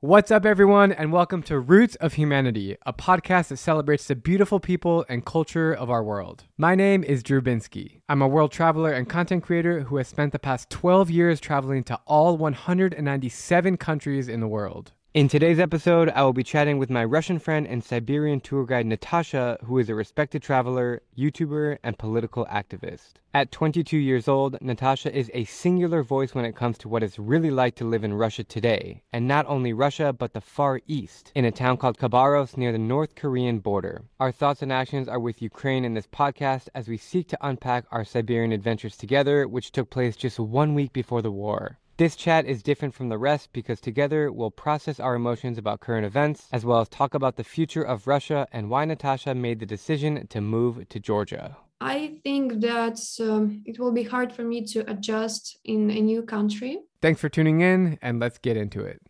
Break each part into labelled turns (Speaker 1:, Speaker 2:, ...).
Speaker 1: What's up, everyone, and welcome to Roots of Humanity, a podcast that celebrates the beautiful people and culture of our world. My name is Drew Binsky. I'm a world traveler and content creator who has spent the past 12 years traveling to all 197 countries in the world. In today's episode, I will be chatting with my Russian friend and Siberian tour guide Natasha, who is a respected traveler, YouTuber, and political activist. At 22 years old, Natasha is a singular voice when it comes to what it's really like to live in Russia today, and not only Russia, but the Far East, in a town called Khabarovsk near the North Korean border. Our thoughts and actions are with Ukraine in this podcast as we seek to unpack our Siberian adventures together, which took place just one week before the war. This chat is different from the rest because together we'll process our emotions about current events, as well as talk about the future of Russia and why Natasha made the decision to move to Georgia.
Speaker 2: I think that um, it will be hard for me to adjust in a new country.
Speaker 1: Thanks for tuning in, and let's get into it.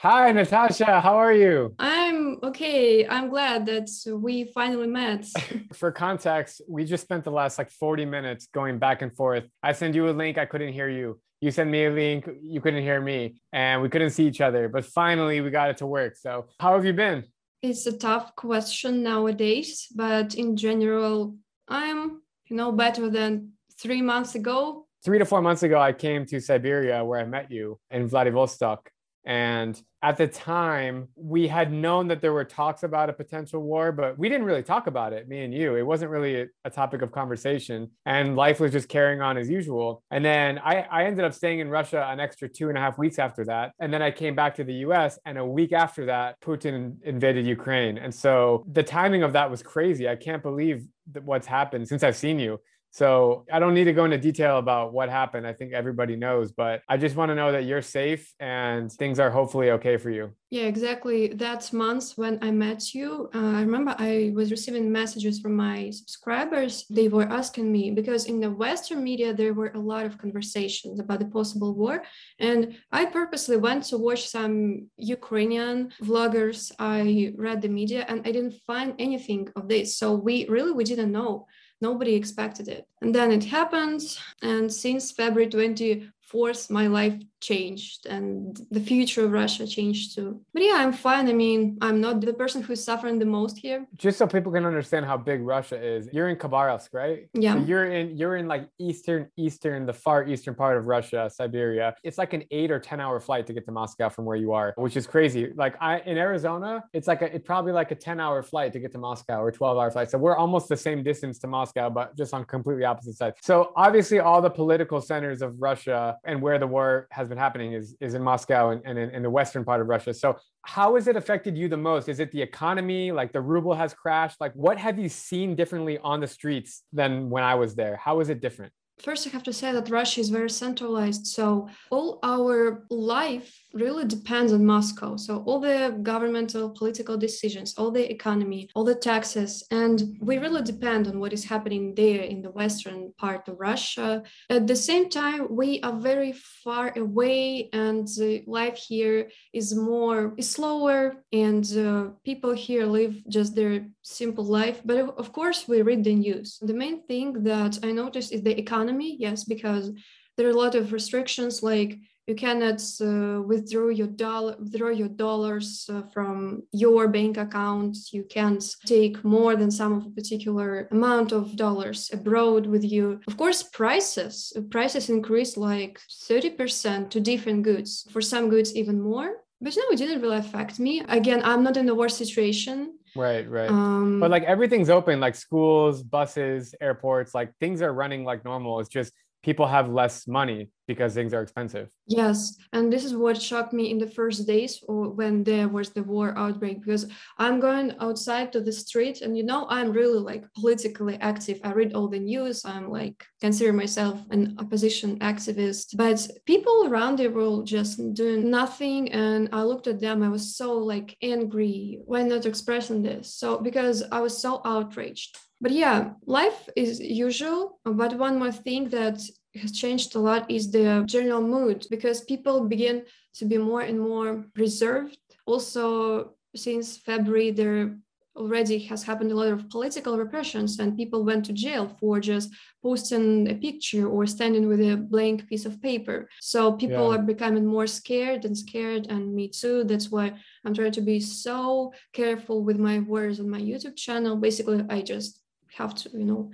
Speaker 1: Hi, Natasha. How are you?
Speaker 2: I'm okay. I'm glad that we finally met.
Speaker 1: For context, we just spent the last like 40 minutes going back and forth. I send you a link, I couldn't hear you. You send me a link, you couldn't hear me, and we couldn't see each other. But finally, we got it to work. So, how have you been?
Speaker 2: It's a tough question nowadays, but in general, I'm, you know, better than three months ago.
Speaker 1: Three to four months ago, I came to Siberia where I met you in Vladivostok. And at the time, we had known that there were talks about a potential war, but we didn't really talk about it, me and you. It wasn't really a, a topic of conversation. And life was just carrying on as usual. And then I, I ended up staying in Russia an extra two and a half weeks after that. And then I came back to the US. And a week after that, Putin invaded Ukraine. And so the timing of that was crazy. I can't believe what's happened since I've seen you. So I don't need to go into detail about what happened. I think everybody knows, but I just want to know that you're safe and things are hopefully okay for you.
Speaker 2: Yeah, exactly. That month when I met you, uh, I remember I was receiving messages from my subscribers. They were asking me because in the Western media, there were a lot of conversations about the possible war. And I purposely went to watch some Ukrainian vloggers. I read the media and I didn't find anything of this. So we really, we didn't know nobody expected it. And then it happened and since february 24th my life changed and the future of Russia changed too. But yeah, I'm fine. I mean, I'm not the person who's suffering the most here.
Speaker 1: Just so people can understand how big Russia is, you're in Khabarovsk, right?
Speaker 2: Yeah.
Speaker 1: So you're in you're in like eastern eastern the far eastern part of Russia, Siberia. It's like an 8 or 10 hour flight to get to Moscow from where you are, which is crazy. Like I in Arizona, it's like a it's probably like a 10 hour flight to get to Moscow or 12 hour flight. So we're almost the same distance to Moscow but just on completely opposite sides. So obviously all the political centers of Russia and where the war has been happening is, is in Moscow and, and in, in the western part of Russia. So how has it affected you the most? Is it the economy? Like the ruble has crashed? Like what have you seen differently on the streets than when I was there? How is it different?
Speaker 2: First, I have to say that Russia is very centralized. So, all our life really depends on Moscow. So, all the governmental, political decisions, all the economy, all the taxes, and we really depend on what is happening there in the western part of Russia. At the same time, we are very far away, and life here is more is slower, and uh, people here live just their simple life. But of course, we read the news. The main thing that I noticed is the economy economy yes because there are a lot of restrictions like you cannot uh, withdraw your dollar withdraw your dollars uh, from your bank account. You can't take more than some of a particular amount of dollars abroad with you. Of course prices prices increase like 30% to different goods. For some goods even more. But no it didn't really affect me. Again i'm not in a war situation.
Speaker 1: Right, right. Um, but like everything's open, like schools, buses, airports, like things are running like normal. It's just people have less money because things are expensive.
Speaker 2: Yes, and this is what shocked me in the first days when there was the war outbreak because I'm going outside to the street and you know I'm really like politically active. I read all the news. I'm like consider myself an opposition activist, but people around the world just doing nothing and I looked at them I was so like angry why not expressing this. So because I was so outraged but yeah life is usual but one more thing that has changed a lot is the general mood because people begin to be more and more reserved. Also since february there already has happened a lot of political repressions and people went to jail for just posting a picture or standing with a blank piece of paper. So people yeah. are becoming more scared and scared and me too. That's why i'm trying to be so careful with my words on my youtube channel. Basically i just have to you know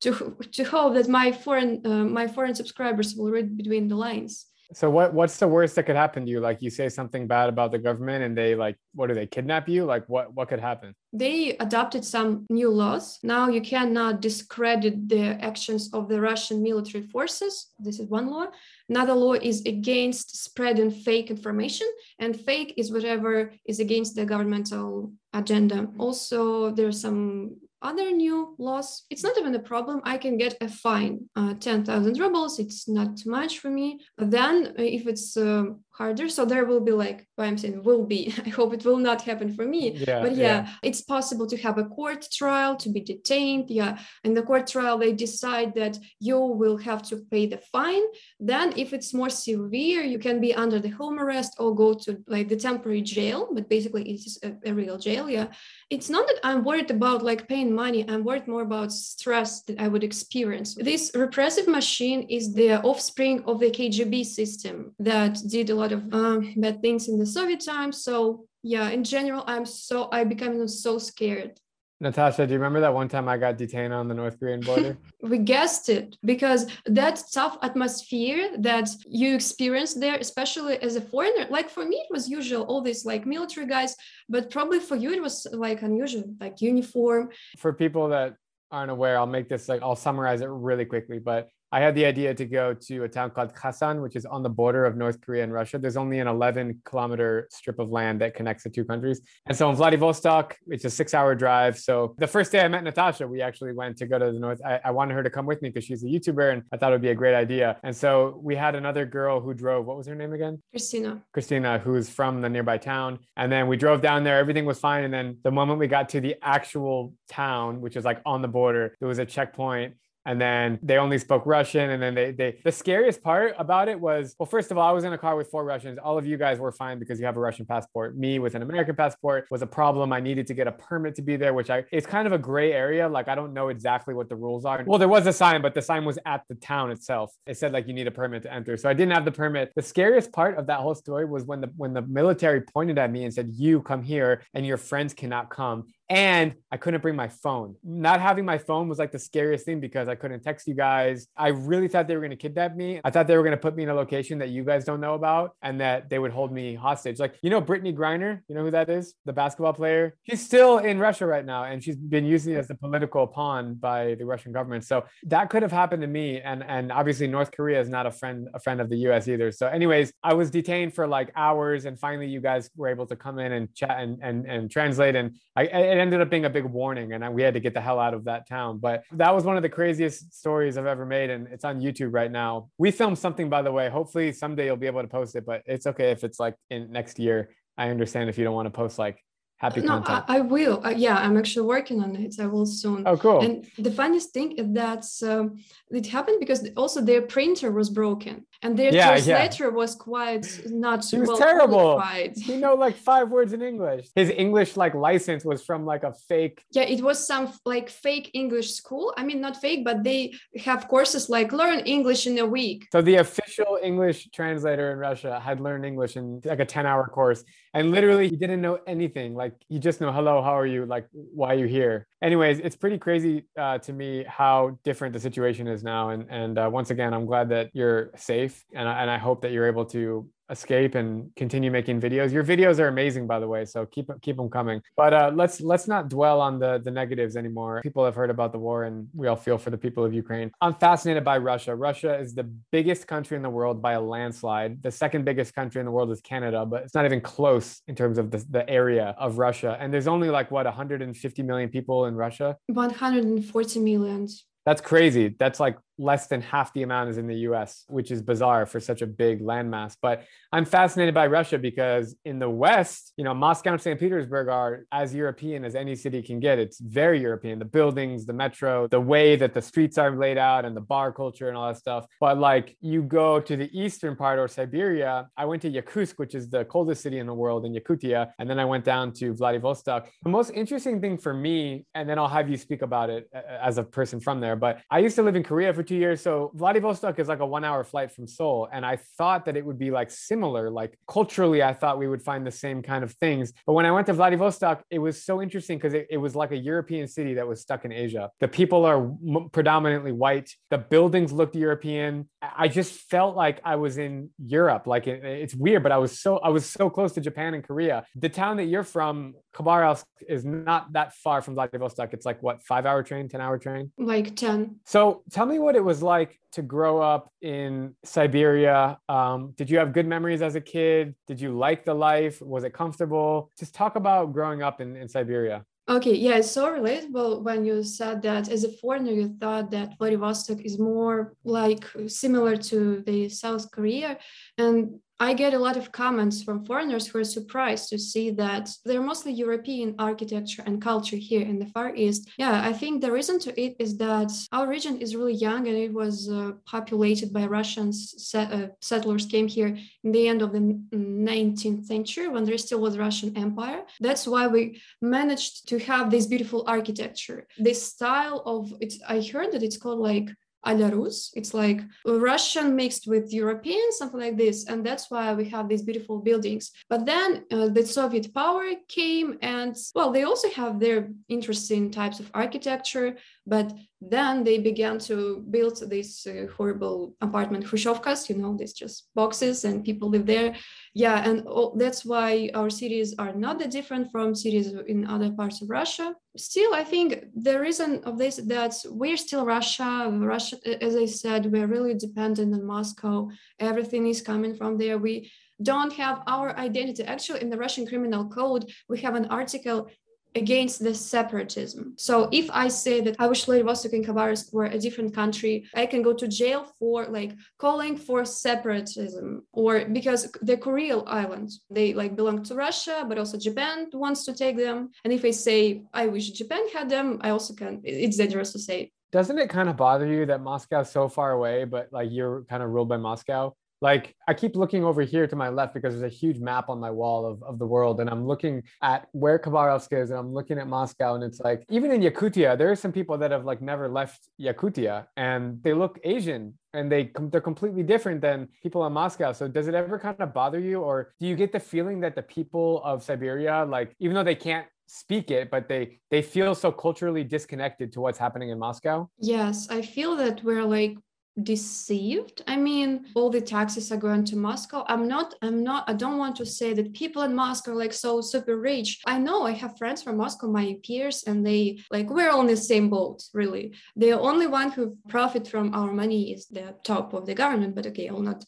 Speaker 2: to to hope that my foreign uh, my foreign subscribers will read between the lines
Speaker 1: so what what's the worst that could happen to you? Like you say something bad about the government and they like what do they kidnap you? Like what what could happen?
Speaker 2: They adopted some new laws. Now you cannot discredit the actions of the Russian military forces. This is one law. Another law is against spreading fake information and fake is whatever is against the governmental agenda. Also there's some other new laws, it's not even a problem. I can get a fine, uh, 10,000 rubles. It's not too much for me. Then, uh, if it's uh, harder, so there will be like, what I'm saying will be. I hope it will not happen for me. Yeah, but yeah, yeah, it's possible to have a court trial, to be detained. Yeah. In the court trial, they decide that you will have to pay the fine. Then, if it's more severe, you can be under the home arrest or go to like the temporary jail. But basically, it's a, a real jail. Yeah. It's not that I'm worried about like paying money, I'm worried more about stress that I would experience. This repressive machine is the offspring of the KGB system that did a lot of um, bad things in the Soviet times. So yeah, in general, I'm so I became so scared.
Speaker 1: Natasha, do you remember that one time I got detained on the North Korean border?
Speaker 2: we guessed it because that tough atmosphere that you experience there, especially as a foreigner, like for me, it was usual, all these like military guys, but probably for you, it was like unusual, like uniform.
Speaker 1: For people that aren't aware, I'll make this like, I'll summarize it really quickly, but I had the idea to go to a town called Khasan, which is on the border of North Korea and Russia. There's only an 11 kilometer strip of land that connects the two countries. And so in Vladivostok, it's a six hour drive. So the first day I met Natasha, we actually went to go to the North. I, I wanted her to come with me because she's a YouTuber and I thought it would be a great idea. And so we had another girl who drove. What was her name again?
Speaker 2: Christina.
Speaker 1: Christina, who's from the nearby town. And then we drove down there. Everything was fine. And then the moment we got to the actual town, which is like on the border, there was a checkpoint and then they only spoke Russian. And then they they the scariest part about it was well, first of all, I was in a car with four Russians. All of you guys were fine because you have a Russian passport. Me with an American passport was a problem. I needed to get a permit to be there, which I it's kind of a gray area. Like I don't know exactly what the rules are. Well, there was a sign, but the sign was at the town itself. It said like you need a permit to enter. So I didn't have the permit. The scariest part of that whole story was when the when the military pointed at me and said, "You come here, and your friends cannot come." And I couldn't bring my phone. Not having my phone was like the scariest thing because I couldn't text you guys. I really thought they were going to kidnap me. I thought they were going to put me in a location that you guys don't know about and that they would hold me hostage. Like, you know, Brittney Griner, you know who that is? The basketball player. She's still in Russia right now and she's been it as a political pawn by the Russian government. So that could have happened to me. And, and obviously North Korea is not a friend, a friend of the US either. So anyways, I was detained for like hours and finally you guys were able to come in and chat and, and, and translate. And I, ended up being a big warning and we had to get the hell out of that town. But that was one of the craziest stories I've ever made. And it's on YouTube right now. We filmed something, by the way. Hopefully someday you'll be able to post it, but it's okay if it's like in next year. I understand if you don't want to post like happy no, content.
Speaker 2: I, I will. Uh, yeah, I'm actually working on it. I will soon.
Speaker 1: Oh, cool.
Speaker 2: And the funniest thing is that um, it happened because also their printer was broken and their yeah, translator yeah. was quite not
Speaker 1: he was well terrible. qualified. he know like five words in english. His english like license was from like a fake
Speaker 2: yeah it was some like fake english school. I mean not fake but they have courses like learn english in a week.
Speaker 1: So the official english translator in russia had learned english in like a 10 hour course. And literally he didn't know anything. Like you just know hello how are you? Like why are you here? Anyways it's pretty crazy uh, to me how different the situation is now. And and uh, once again i'm glad that you're safe and I, and I hope that you're able to escape and continue making videos. Your videos are amazing, by the way, so keep keep them coming. But uh, let's let's not dwell on the the negatives anymore. People have heard about the war, and we all feel for the people of Ukraine. I'm fascinated by Russia. Russia is the biggest country in the world by a landslide. The second biggest country in the world is Canada, but it's not even close in terms of the, the area of Russia. And there's only like what 150 million people in Russia.
Speaker 2: 140 millions.
Speaker 1: That's crazy. That's like less than half the amount is in the US, which is bizarre for such a big landmass. But I'm fascinated by Russia because in the West, you know, Moscow and St. Petersburg are as European as any city can get. It's very European. The buildings, the metro, the way that the streets are laid out, and the bar culture and all that stuff. But like you go to the eastern part or Siberia, I went to Yakutsk, which is the coldest city in the world in Yakutia. And then I went down to Vladivostok. The most interesting thing for me, and then I'll have you speak about it uh, as a person from there, but I used to live in Korea for two years. So Vladivostok is like a one hour flight from Seoul. And I thought that it would be like similar, like culturally, I thought we would find the same kind of things. But when I went to Vladivostok, it was so interesting because it, it, was like a European city that was stuck in Asia. The people are m- predominantly white. The buildings looked European. I just felt like I was in Europe. Like it, it's weird, but I was so I was so close to Japan and Korea. The town that you're from, Khabarovsk, is not that far from Vladivostok. It's like what five hour train, ten hour train,
Speaker 2: like ten.
Speaker 1: So tell me what it was like to grow up in Siberia. Um, did you have good memories as a kid? Did you like the life? Was it comfortable? Just talk about growing up in, in Siberia.
Speaker 2: Okay, yeah, it's so relatable when you said that as a foreigner, you thought that Vladivostok is more like similar to the South Korea. And I get a lot of comments from foreigners who are surprised to see that they're mostly European architecture and culture here in the Far East. Yeah, I think the reason to it is that our region is really young and it was uh, populated by Russians. Set, uh, settlers came here in the end of the 19th century when there still was Russian Empire. That's why we managed to have this beautiful architecture. This style of it's. I heard that it's called like a la Rus. It's like Russian mixed with European, something like this. And that's why we have these beautiful buildings. But then uh, the Soviet power came, and well, they also have their interesting types of architecture. But then they began to build these uh, horrible apartment Khrushchevkas, you know, these just boxes and people live there. Yeah, and all, that's why our cities are not that different from cities in other parts of Russia. Still, I think the reason of this that we're still Russia. Russia, as I said, we're really dependent on Moscow. Everything is coming from there. We don't have our identity. Actually, in the Russian criminal code, we have an article against the separatism. So if I say that I wish Vladivostok and Khabarovsk were a different country, I can go to jail for like calling for separatism or because the Kuril Islands, they like belong to Russia, but also Japan wants to take them. And if I say I wish Japan had them, I also can, it's dangerous to say.
Speaker 1: Doesn't it kind of bother you that Moscow's so far away, but like you're kind of ruled by Moscow? Like i keep looking over here to my left because there's a huge map on my wall of, of the world and i'm looking at where khabarovsk is and i'm looking at moscow and it's like even in yakutia there are some people that have like never left yakutia and they look asian and they they're completely different than people in moscow. So does it ever kind of bother you or do you get the feeling that the people of siberia like even though they can't speak it but they they feel so culturally disconnected to what's happening in moscow?
Speaker 2: Yes i feel that we're like deceived. I mean all the taxes are going to moscow. I'm not i'm not i don't want to say that people in moscow are like so super rich. I know i have friends from moscow my peers and they like we're on the same boat really. The only one who profit from our money is the top of the government but okay i'll not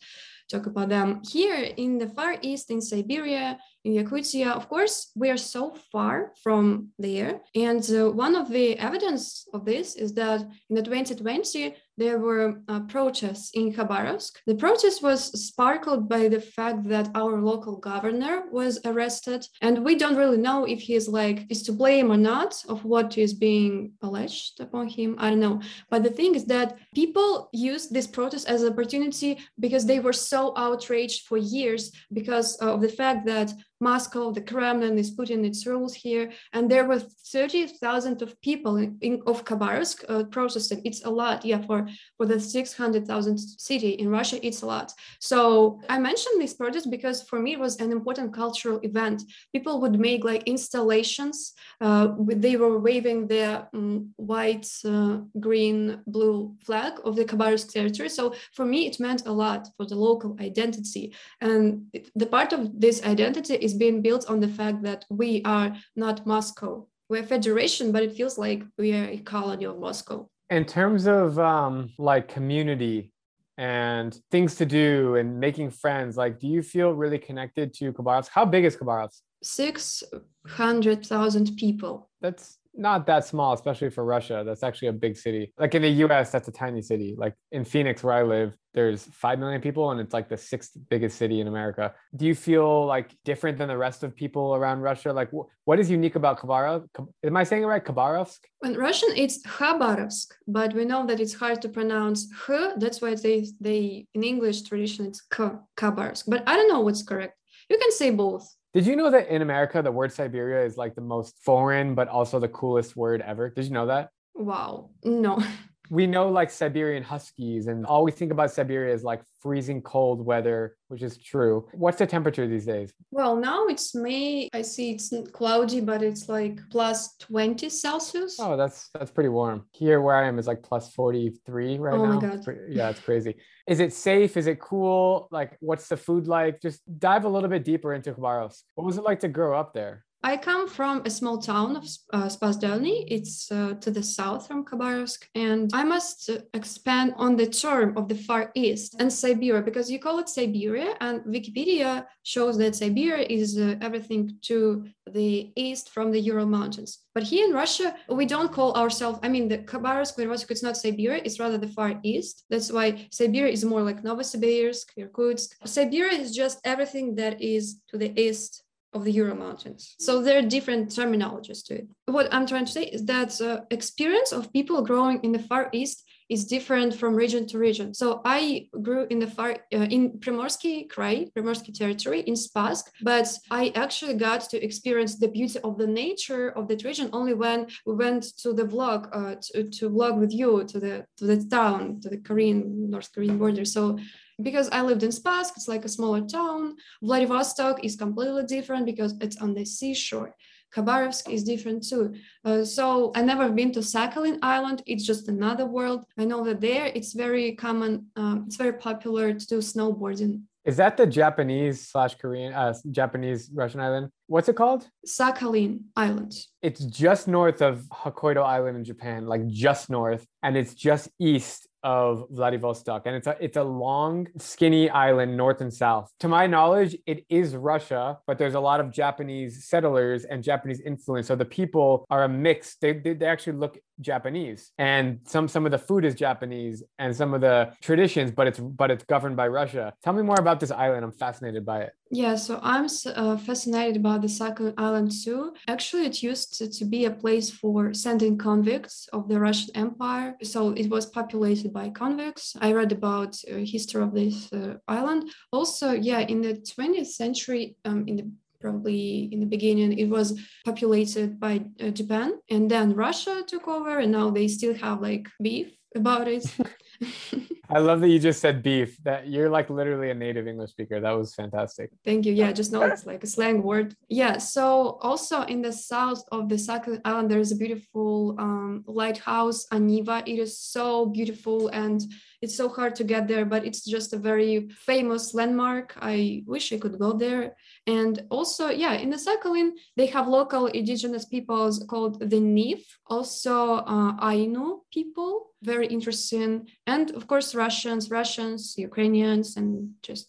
Speaker 2: talk about them. Here in the far east in siberia in Yakutia, of course, we are so far from there. And uh, one of the evidence of this is that in the 2020, there were uh, protests in Khabarovsk. The protest was sparkled by the fact that our local governor was arrested, and we don't really know if he is like is to blame or not of what is being alleged upon him. I don't know. But the thing is that people used this protest as an opportunity because they were so outraged for years because of the fact that Moscow, the Kremlin is putting its rules here, and there were 30,000 of people in, in, of Khabarovsk uh, protesting. It's a lot, yeah, for, for the 600,000 city in Russia, it's a lot. So I mentioned this protest because for me it was an important cultural event. People would make like installations. Uh, they were waving their um, white, uh, green, blue flag of the Khabarovsk territory. So for me, it meant a lot for the local identity. And the part of this identity is is being built on the fact that we are not Moscow. We're a federation, but it feels like we are a colony of Moscow.
Speaker 1: In terms of um, like community and things to do and making friends, like, do you feel really connected to Khabarovsk? How big is Khabarovsk?
Speaker 2: 600,000 people.
Speaker 1: That's not that small, especially for Russia. That's actually a big city. Like in the US, that's a tiny city. Like in Phoenix, where I live, there's 5 million people and it's like the sixth biggest city in America. Do you feel like different than the rest of people around Russia? Like wh- what is unique about Khabarovsk? Am I saying it right? Khabarovsk?
Speaker 2: In Russian, it's Khabarovsk, but we know that it's hard to pronounce H. That's why they, they in English tradition, it's K, Khabarovsk. But I don't know what's correct. You can say both.
Speaker 1: Did you know that in America, the word Siberia is like the most foreign, but also the coolest word ever? Did you know that?
Speaker 2: Wow. No.
Speaker 1: we know like Siberian huskies, and all we think about Siberia is like freezing cold weather, which is true. What's the temperature these days?
Speaker 2: Well, now it's May. I see it's cloudy, but it's like plus 20 Celsius.
Speaker 1: Oh, that's that's pretty warm. Here where I am is like plus 43 right
Speaker 2: oh
Speaker 1: now.
Speaker 2: Oh my god.
Speaker 1: yeah, it's crazy. Is it safe? Is it cool? Like what's the food like? Just dive a little bit deeper into Khabarovsk. What was it like to grow up there?
Speaker 2: I come from a small town of uh, Spassk-Dalny. It's uh, to the south from Khabarovsk. And I must uh, expand on the term of the Far East and Siberia because you call it Siberia, and Wikipedia shows that Siberia is uh, everything to the east from the Ural Mountains. But here in Russia, we don't call ourselves, I mean, the Khabarovsk, it's not Siberia, it's rather the Far East. That's why Siberia is more like Novosibirsk, Irkutsk. Siberia is just everything that is to the east of the Ural Mountains. So there are different terminologies to it. What I'm trying to say is that uh, experience of people growing in the Far East is different from region to region. So I grew in the far uh, in Primorsky Krai, Primorsky territory in Spassk, but I actually got to experience the beauty of the nature of that region only when we went to the vlog uh, to, to vlog with you to the to the town to the Korean North Korean border. So because I lived in Spassk, it's like a smaller town. Vladivostok is completely different because it's on the seashore. Khabarovsk is different too. Uh, so I never been to Sakhalin Island. It's just another world. I know that there it's very common. Um, it's very popular to do snowboarding.
Speaker 1: Is that the Japanese slash Korean, uh, Japanese Russian island? What's it called?
Speaker 2: Sakhalin Island.
Speaker 1: It's just north of Hokkaido Island in Japan, like just north, and it's just east of Vladivostok, and it's a it's a long, skinny island north and south. To my knowledge, it is Russia, but there's a lot of Japanese settlers and Japanese influence. So the people are a mix. They they, they actually look Japanese, and some some of the food is Japanese, and some of the traditions, but it's but it's governed by Russia. Tell me more about this island. I'm fascinated by it.
Speaker 2: Yeah, so I'm uh, fascinated about the Sakhalin Island too. Actually, it used to, to, be a place for sending convicts of the Russian Empire. So it was populated by convicts. I read about uh, history of this uh, island. Also, yeah, in the 20th century, um, in the probably in the beginning it was populated by uh, Japan, and then Russia took over, and now they still have like beef about it.
Speaker 1: I love that you just said beef. That you're like literally a native English speaker. That was fantastic.
Speaker 2: Thank you. Yeah, just know it's like a slang word. Yeah. So also in the south of the Sakhalin Island, there is a beautiful um, lighthouse, Aniva. It is so beautiful and it's so hard to get there, but it's just a very famous landmark. I wish I could go there. And also, yeah, in the Sakhalin, they have local indigenous peoples called the Nivkh, also uh, Ainu people, very interesting. And of course, Russians, Russians, Ukrainians, and just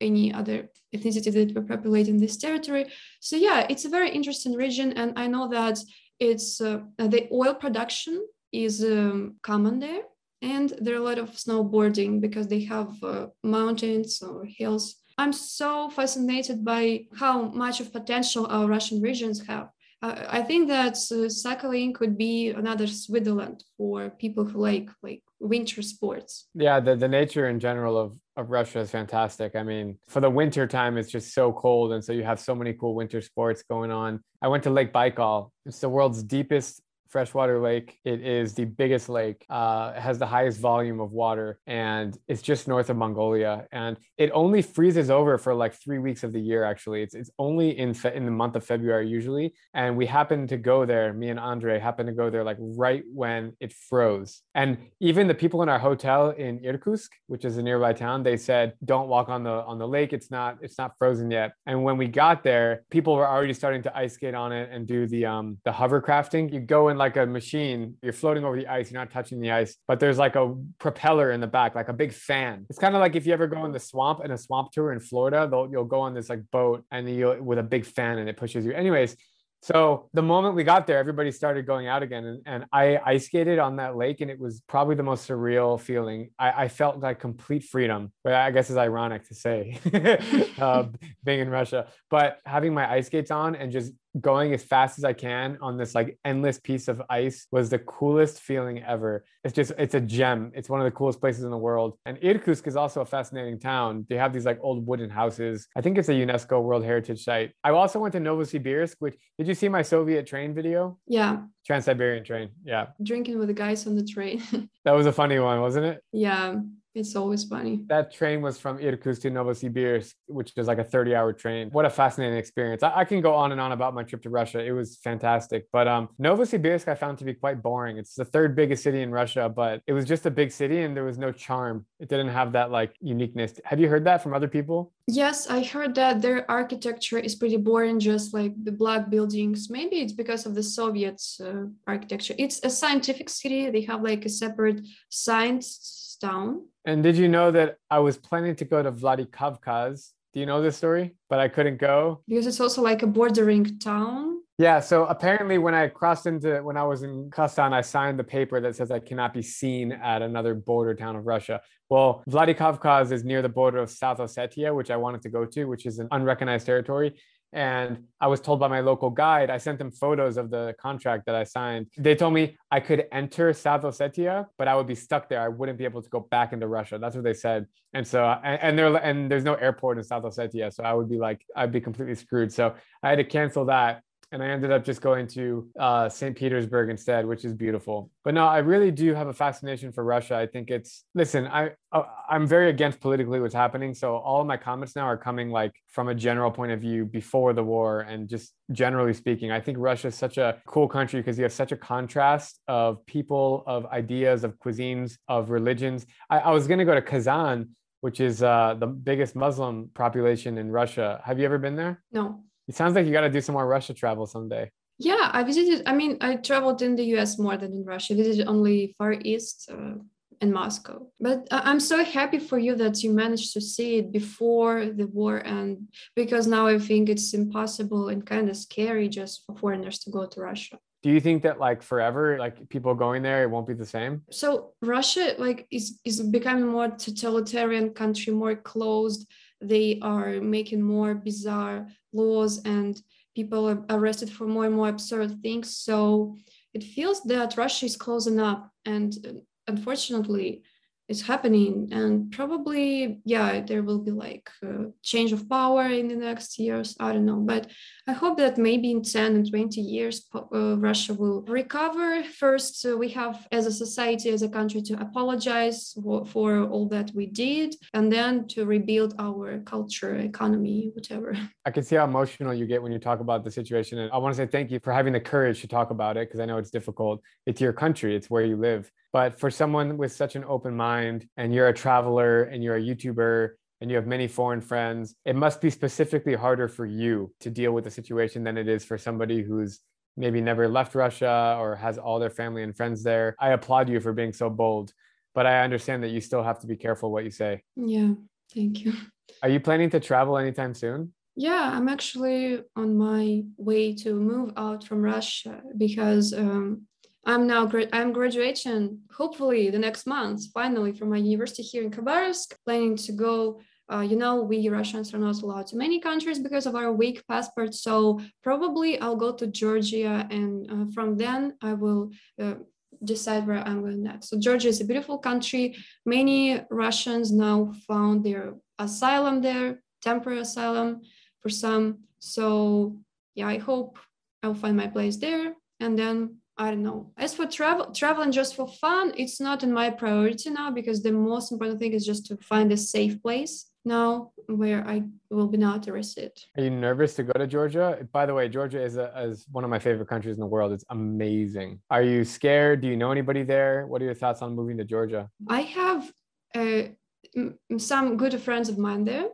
Speaker 2: any other ethnicity that were populating this territory. So yeah, it's a very interesting region. And I know that it's uh, the oil production is um, common there and there are a lot of snowboarding because they have uh, mountains or hills. I'm so fascinated by how much of potential our Russian regions have. I think that uh, Sakhalin could be another Switzerland for people who like like winter sports.
Speaker 1: Yeah, the, the nature in general of, of Russia is fantastic. I mean, for the winter time, it's just so cold. And so you have so many cool winter sports going on. I went to Lake Baikal. It's the world's deepest freshwater lake. It is the biggest lake, uh, has the highest volume of water, and it's just north of Mongolia. And it only freezes over for like three weeks of the year. Actually, it's it's only in fe- in the month of February usually. And we happened to go there. Me and Andre happened to go there like right when it froze. And even the people in our hotel in Irkutsk, which is a nearby town, they said don't walk on the on the lake. It's not it's not frozen yet. And when we got there, people were already starting to ice skate on it and do the um the hovercrafting. You go in like a machine. You're floating over the ice. You're not touching the ice, but there's like a propeller in the back, like a big fan. It's kind of like if you ever go in the swamp in a swamp tour in Florida, you'll go on this like boat and you with a big fan and it pushes you. Anyways, So the moment we got there, everybody started going out again. And, and I ice skated on that lake, and it was probably the most surreal feeling. I, I felt like complete freedom, but I guess is ironic to say uh, being in Russia. But having my ice skates on and just going as fast as I can on this like endless piece of ice was the coolest feeling ever. It's just, it's a gem. It's one of the coolest places in the world. And Irkutsk is also a fascinating town. They have these like old wooden houses. I think it's a UNESCO World Heritage Site. I also went to Novosibirsk, which did you see my Soviet train video?
Speaker 2: Yeah.
Speaker 1: Trans Siberian train. Yeah.
Speaker 2: Drinking with the guys on the train.
Speaker 1: that was a funny one, wasn't it?
Speaker 2: Yeah. It's always funny.
Speaker 1: That train was from Irkutsk to Novosibirsk, which is like a 30 hour train. What a fascinating experience. I, I, can go on and on about my trip to Russia. It was fantastic. But um, Novosibirsk I found to be quite boring. It's the third biggest city in Russia, but it was just a big city and there was no charm. It didn't have that like uniqueness. Have you heard that from other people?
Speaker 2: Yes, I heard that their architecture is pretty boring, just like the black buildings. Maybe it's because of the Soviet uh, architecture. It's a scientific city. They have like a separate science town
Speaker 1: and did you know that I was planning to go to Vladikavkaz? Do you know this story? But I couldn't go
Speaker 2: because it's also like a bordering town.
Speaker 1: Yeah. So apparently, when I crossed into when I was in Khasan, I signed the paper that says I cannot be seen at another border town of Russia. Well, Vladikavkaz is near the border of South Ossetia, which I wanted to go to, which is an unrecognized territory. And I was told by my local guide, I sent them photos of the contract that I signed. They told me I could enter South Ossetia, but I would be stuck there. I wouldn't be able to go back into Russia. That's what they said. And so, and, and there, and there's no airport in South Ossetia. So I would be like, I'd be completely screwed. So I had to cancel that and I ended up just going to uh, St. Petersburg instead, which is beautiful. But no, I really do have a fascination for Russia. I think it's listen, I uh, I'm very against politically what's happening, so all my comments now are coming like from a general point of view before the war and just generally speaking. I think Russia is such a cool country because you have such a contrast of people, of ideas, of cuisines, of religions. I, I was going to go to Kazan which is uh, the biggest Muslim population in Russia. Have you ever been there?
Speaker 2: No.
Speaker 1: It sounds like you got to do some more Russia travel someday.
Speaker 2: Yeah, I visited. I mean, I traveled in the U.S. more than in Russia. I visited only Far East uh, and Moscow. But I'm so happy for you that you managed to see it before the war, and because now I think it's impossible and kind of scary just for foreigners to go to Russia.
Speaker 1: Do you think that like forever, like people going there, it won't be the same?
Speaker 2: So Russia, like, is is becoming more totalitarian country, more closed they are making more bizarre laws and people are arrested for more and more absurd things. So it feels that Russia is closing up. And uh, unfortunately, is happening. And probably yeah there will be like change of power in the next years. I don't know. But i hope that maybe in 10 and 20 years uh, russia will recover. First uh, we have as a society as a country to apologize for all that we did and then to rebuild our culture economy whatever.
Speaker 1: I can see how emotional you get when you talk about the situation. And i want to say thank you for having the courage to talk about it because i know it's difficult. It's your country. It's where you live but for someone with such an open mind, and you're a traveler and you're a YouTuber and you have many foreign friends, it must be specifically harder for you to deal with the situation than it is for somebody who's maybe never left Russia or has all their family and friends there. I applaud you for being so bold, but I understand that you still have to be careful what you say.
Speaker 2: Yeah, thank you.
Speaker 1: Are you planning to travel anytime soon?
Speaker 2: Yeah, I'm actually on my way to move out from Russia because um, I'm now I'm graduating hopefully the next month finally from my university here in Khabarovsk planning to go uh, you know we Russians are not allowed to many countries because of our weak passport so probably I'll go to Georgia and uh, from then I will uh, decide where I'm going next. So Georgia is a beautiful country. Many Russians now found their asylum there temporary asylum for some. So yeah I hope I'll find my place there and then I don't know. As for travel, traveling just for fun, it's not in my priority now because the most important thing is just to find a safe place now where I will be not arrested.
Speaker 1: Are you nervous to go to Georgia? By the way, Georgia is, a, is one of my favorite countries in the world. It's amazing. Are you scared? Do you know anybody there? What are your thoughts on moving to Georgia?
Speaker 2: I have uh, some good friends of mine there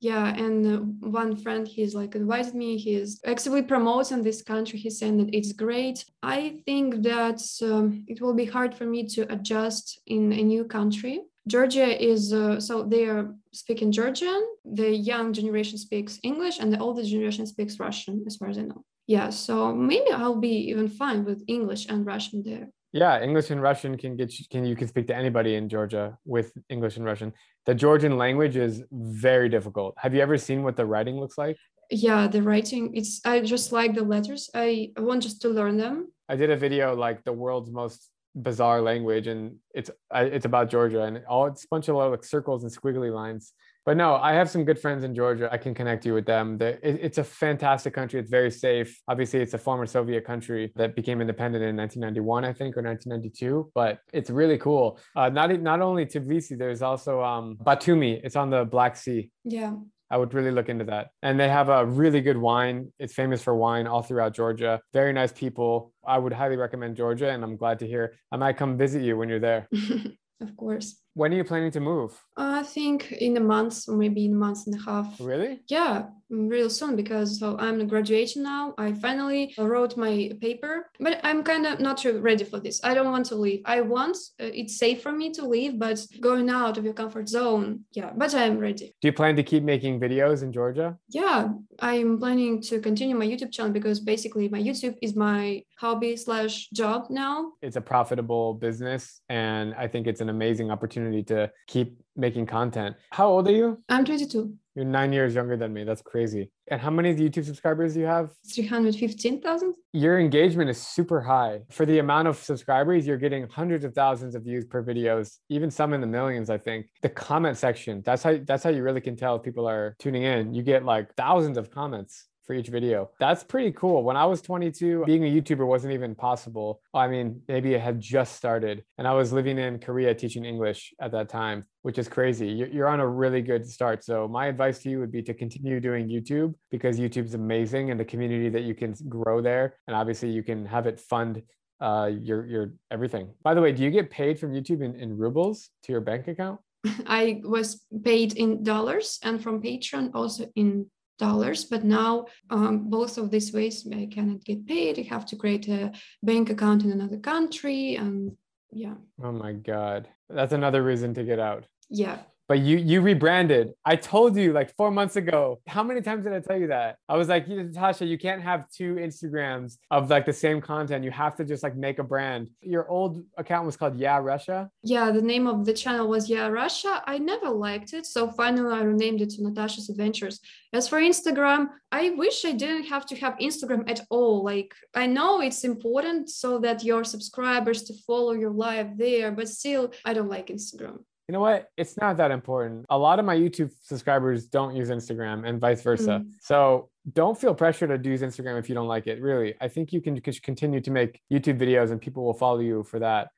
Speaker 2: yeah and uh, one friend he's like advised me he's actively promoting this country. He's saying that it's great. I think that um, it will be hard for me to adjust in a new country. Georgia is uh, so they are speaking georgian. The young generation speaks english and the older generation speaks russian as far as i know. Yeah, so maybe I'll be even fine with English and Russian there.
Speaker 1: Yeah, English and Russian can get you can you can speak to anybody in Georgia with English and Russian. The Georgian language is very difficult. Have you ever seen what the writing looks like?
Speaker 2: Yeah, the writing it's I just like the letters. I, I want just to learn them.
Speaker 1: I did a video like the world's most bizarre language and it's it's about Georgia and all it's a bunch of like circles and squiggly lines. But no, I have some good friends in Georgia. I can connect you with them. It's a fantastic country. It's very safe. Obviously, it's a former Soviet country that became independent in 1991, I think, or 1992. But it's really cool. Uh, not not only Tbilisi, there's also um, Batumi. It's on the Black Sea.
Speaker 2: Yeah.
Speaker 1: I would really look into that. And they have a really good wine. It's famous for wine all throughout Georgia. Very nice people. I would highly recommend Georgia, and I'm glad to hear I might come visit you when you're there.
Speaker 2: of course.
Speaker 1: When are you planning to move?
Speaker 2: I think in a month or maybe in a month and a half.
Speaker 1: Really?
Speaker 2: Yeah, real soon because so I'm graduating now. I finally wrote my paper, but I'm kind of not ready for this. I don't want to leave. I want uh, it's safe for me to leave, but going out of your comfort zone, yeah. But I'm ready.
Speaker 1: Do you plan to keep making videos in Georgia?
Speaker 2: Yeah, I'm planning to continue my YouTube channel because basically my YouTube is my hobby slash job now.
Speaker 1: It's a profitable business, and I think it's an amazing opportunity opportunity to keep making content. How old are you?
Speaker 2: I'm 22.
Speaker 1: You're nine years younger than me. That's crazy. And how many YouTube subscribers do you have?
Speaker 2: 315,000.
Speaker 1: Your engagement is super high. For the amount of subscribers, you're getting hundreds of thousands of views per videos, even some in the millions, I think. The comment section, that's how that's how you really can tell if people are tuning in. You get like thousands of comments for each video. That's pretty cool. When I was 22, being a YouTuber wasn't even possible. I mean, maybe it had just started. And I was living in Korea teaching English at that time, which is crazy. You're on a really good start. So, my advice to you would be to continue doing YouTube because YouTube's amazing and the community that you can grow there. And obviously, you can have it fund uh, your, your everything. By the way, do you get paid from YouTube in, in rubles to your bank account?
Speaker 2: I was paid in dollars and from Patreon also in dollars but now um, both of these ways i cannot get paid. I have to create a bank account in another country and yeah.
Speaker 1: Oh my god. That's another reason to get out.
Speaker 2: Yeah
Speaker 1: but you you rebranded. I told you like four months ago. How many times did I tell you that? I was like, Natasha, you can't have two Instagrams of like the same content. You have to just like make a brand. Your old account was called Yeah Russia.
Speaker 2: Yeah, the name of the channel was Yeah Russia. I never liked it, so finally I renamed it to Natasha's Adventures. As for Instagram, I wish I didn't have to have Instagram at all. Like I know it's important so that your subscribers to follow your life there, but still I don't like Instagram
Speaker 1: you know what? It's not that important. A lot of my YouTube subscribers don't use Instagram and vice versa. Mm. So don't feel pressure to use Instagram if you don't like it. Really, I think you can continue to make YouTube videos and people will follow you for that.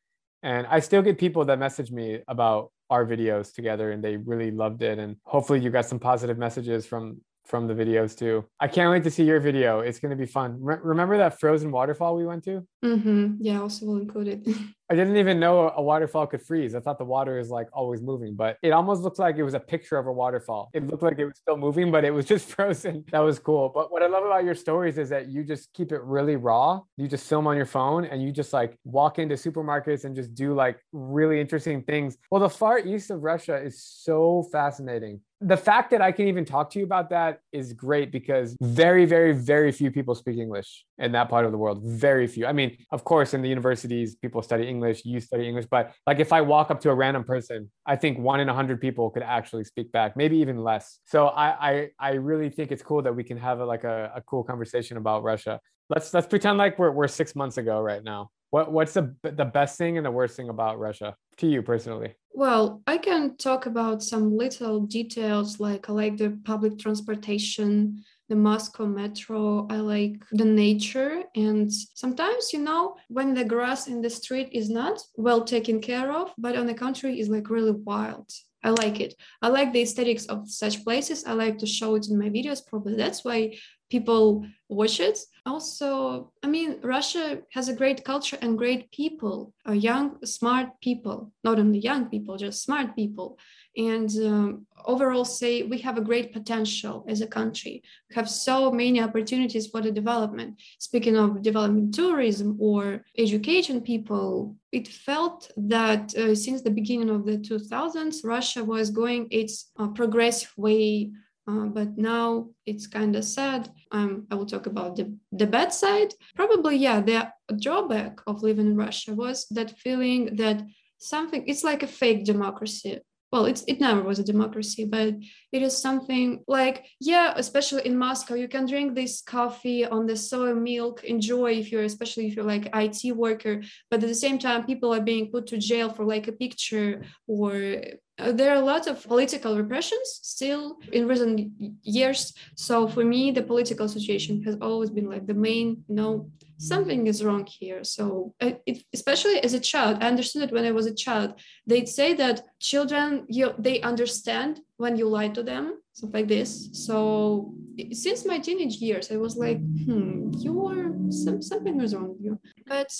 Speaker 1: And I still get people that message me about our videos together and they really loved it. And hopefully you got some positive messages from from the videos too. I can't wait to see your video. It's going to be fun. Re- remember that frozen waterfall we went to?
Speaker 2: Mm-hmm. Yeah, also will include it.
Speaker 1: I didn't even know a waterfall could freeze. I thought the water is like always moving, but it almost looked like it was a picture of a waterfall. It looked like it was still moving, but it was just frozen. That was cool. But what I love about your stories is that you just keep it really raw. You just film on your phone and you just like walk into supermarkets and just do like really interesting things. Well, the far east of Russia is so fascinating the fact that I can even talk to you about that is great because very, very, very few people speak English in that part of the world. Very few. I mean, of course, in the universities, people study English, you study English, but like if I walk up to a random person, I think one in a hundred people could actually speak back, maybe even less. So I, I, I really think it's cool that we can have a, like a, a cool conversation about Russia. Let's let's pretend like we're we're six months ago right now. What what's the the best thing and the worst thing about Russia to you personally?
Speaker 2: Well, I can talk about some little details like I like the public transportation, the Moscow metro, I like the nature. And sometimes, you know, when the grass in the street is not well taken care of, but on the country is like really wild. I like it. I like the aesthetics of such places. I like to show it in my videos. Probably that's why people watch it. Also, I mean, Russia has a great culture and great people, uh, young, smart people, not only young people, just smart people. And um, overall, say we have a great potential as a country. We have so many opportunities for the development. Speaking of development tourism or education people, it felt that uh, since the beginning of the 2000s, Russia was going its uh, progressive way uh, but now it's kind of sad. Um, I will talk about the, the bad side. Probably, yeah, the drawback of living in Russia was that feeling that something, it's like a fake democracy well it's it never was a democracy but it is something like yeah especially in moscow you can drink this coffee on the soy milk enjoy if you're especially if you're like it worker but at the same time people are being put to jail for like a picture or there are a lot of political repressions still in recent years so for me the political situation has always been like the main you know something is wrong here. So, it, especially as a child, I understood it when I was a child. They'd say that children, you, they understand when you lie to them, something like this. So, since my teenage years, I was like, hmm, you're some, something is wrong with you. But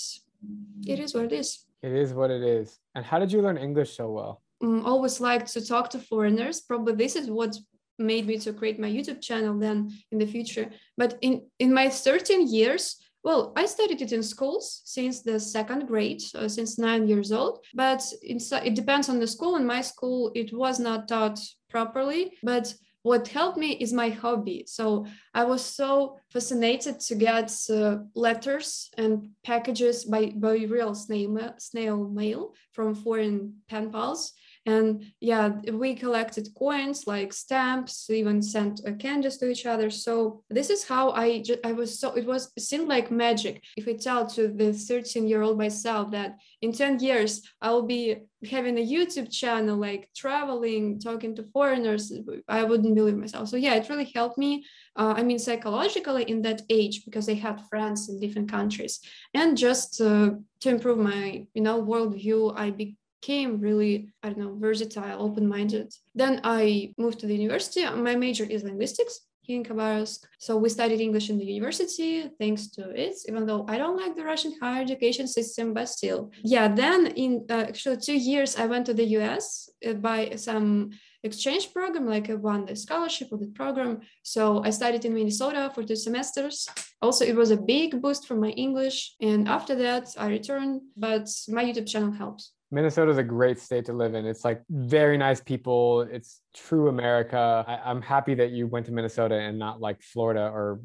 Speaker 2: it is what it is.
Speaker 1: It is what it is. And how did you learn English so well?
Speaker 2: Um, always liked to talk to foreigners. Probably this is what made me to create my YouTube channel then in the future. But in in my 13 years, well, I studied it in schools since the second grade, since nine years old, but it depends on the school. In my school, it was not taught properly, but what helped me is my hobby. So I was so fascinated to get uh, letters and packages by, by real snail, snail mail from foreign pen pals and yeah we collected coins like stamps even sent uh, candies to each other. So this is how i just i was so it was seemed like magic if i tell to the 13 year old myself that in 10 years i'll be having a youtube channel like traveling talking to foreigners. I wouldn't believe myself. So yeah it really helped me uh, i mean psychologically in that age because i had friends in different countries. And just uh, to improve my you know worldview i be- became really, I don't know, versatile, open minded. Then I moved to the university. My major is linguistics here in Khabarovsk. So we studied English in the university thanks to it, even though I don't like the Russian higher education system, but still. Yeah, then in uh, actually two years, I went to the US uh, by some exchange program, like I won the scholarship of the program. So I studied in Minnesota for two semesters. Also, it was a big boost for my English. And after that, I returned, but my YouTube channel helps.
Speaker 1: Minnesota is a great state to live in. It's like very nice people. It's true America. I, am happy that you went to Minnesota and not like Florida or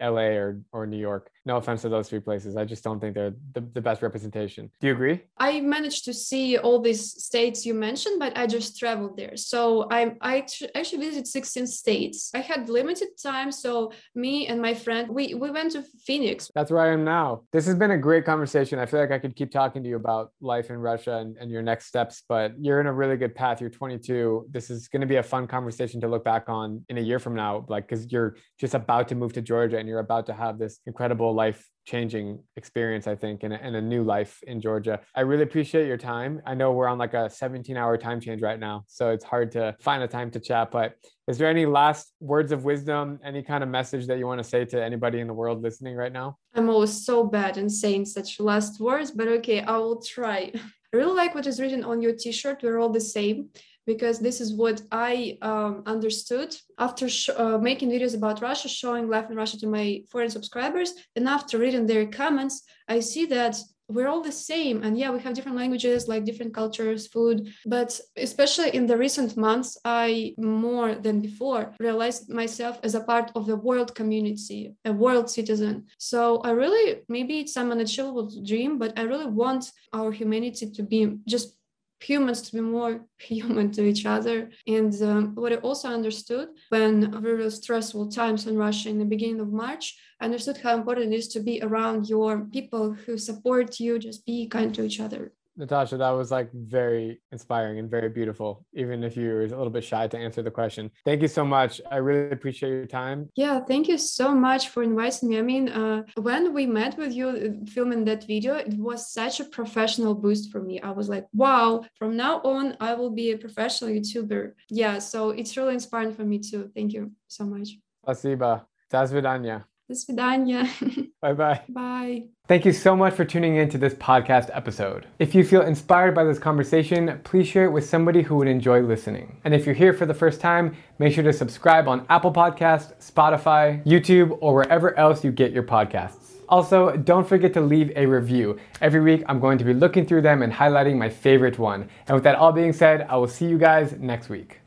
Speaker 1: LA or, or New York. No offense to those three places. I just don't think they're the, the best representation. Do you agree?
Speaker 2: I managed to see all these states you mentioned, but I just traveled there. So I, I actually visited 16 states. I had limited time. So me and my friend, we, we went to Phoenix.
Speaker 1: That's where I am now. This has been a great conversation. I feel like I could keep talking to you about life in Russia and, and your next steps, but you're in a really good path. You're 22. This is going to be a fun conversation to look back on in a year from now, like, because you're just about to move to Georgia and you're about to have this incredible life changing experience, I think, and a, and a new life in Georgia. I really appreciate your time. I know we're on like a 17 hour time change right now, so it's hard to find a time to chat. But is there any last words of wisdom, any kind of message that you want to say to anybody in the world listening right now?
Speaker 2: I'm always so bad in saying such last words, but okay, I will try. I really like what is written on your t-shirt. We're all the same because this is what I um, understood after sh- uh, making videos about Russia, showing life in Russia to my foreign subscribers. And after reading their comments, I see that we're all the same. And yeah, we have different languages, like different cultures, food. But especially in the recent months, I more than before realized myself as a part of the world community, a world citizen. So I really, maybe it's some unachievable dream, but I really want our humanity to be just humans to be more human to each other. And um, what I also understood when very stressful times in Russia in the beginning of March, I understood how important it is to be around your people who support you, just be kind to each other.
Speaker 1: Natasha, that was like very inspiring and very beautiful, even if you were a little bit shy to answer the question. Thank you so much. I really appreciate your time.
Speaker 2: Yeah, thank you so much for inviting me. I mean, uh, when we met with you uh, filming that video, it was such a professional boost for me. I was like, wow, from now on, I will be a professional YouTuber. Yeah, so it's really inspiring for me too. Thank you so much.
Speaker 1: Спасибо. До свидания.
Speaker 2: До свидания.
Speaker 1: Bye bye.
Speaker 2: Bye.
Speaker 1: Thank you so much for tuning in to this podcast episode. If you feel inspired by this conversation, please share it with somebody who would enjoy listening. And if you're here for the first time, make sure to subscribe on Apple Podcast, Spotify, YouTube, or wherever else you get your podcasts. Also, don't forget to leave a review. Every week, I'm going to be looking through them and highlighting my favorite one. And with that all being said, I will see you guys next week.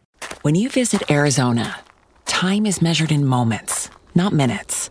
Speaker 3: When you visit Arizona, time is measured in moments, not minutes.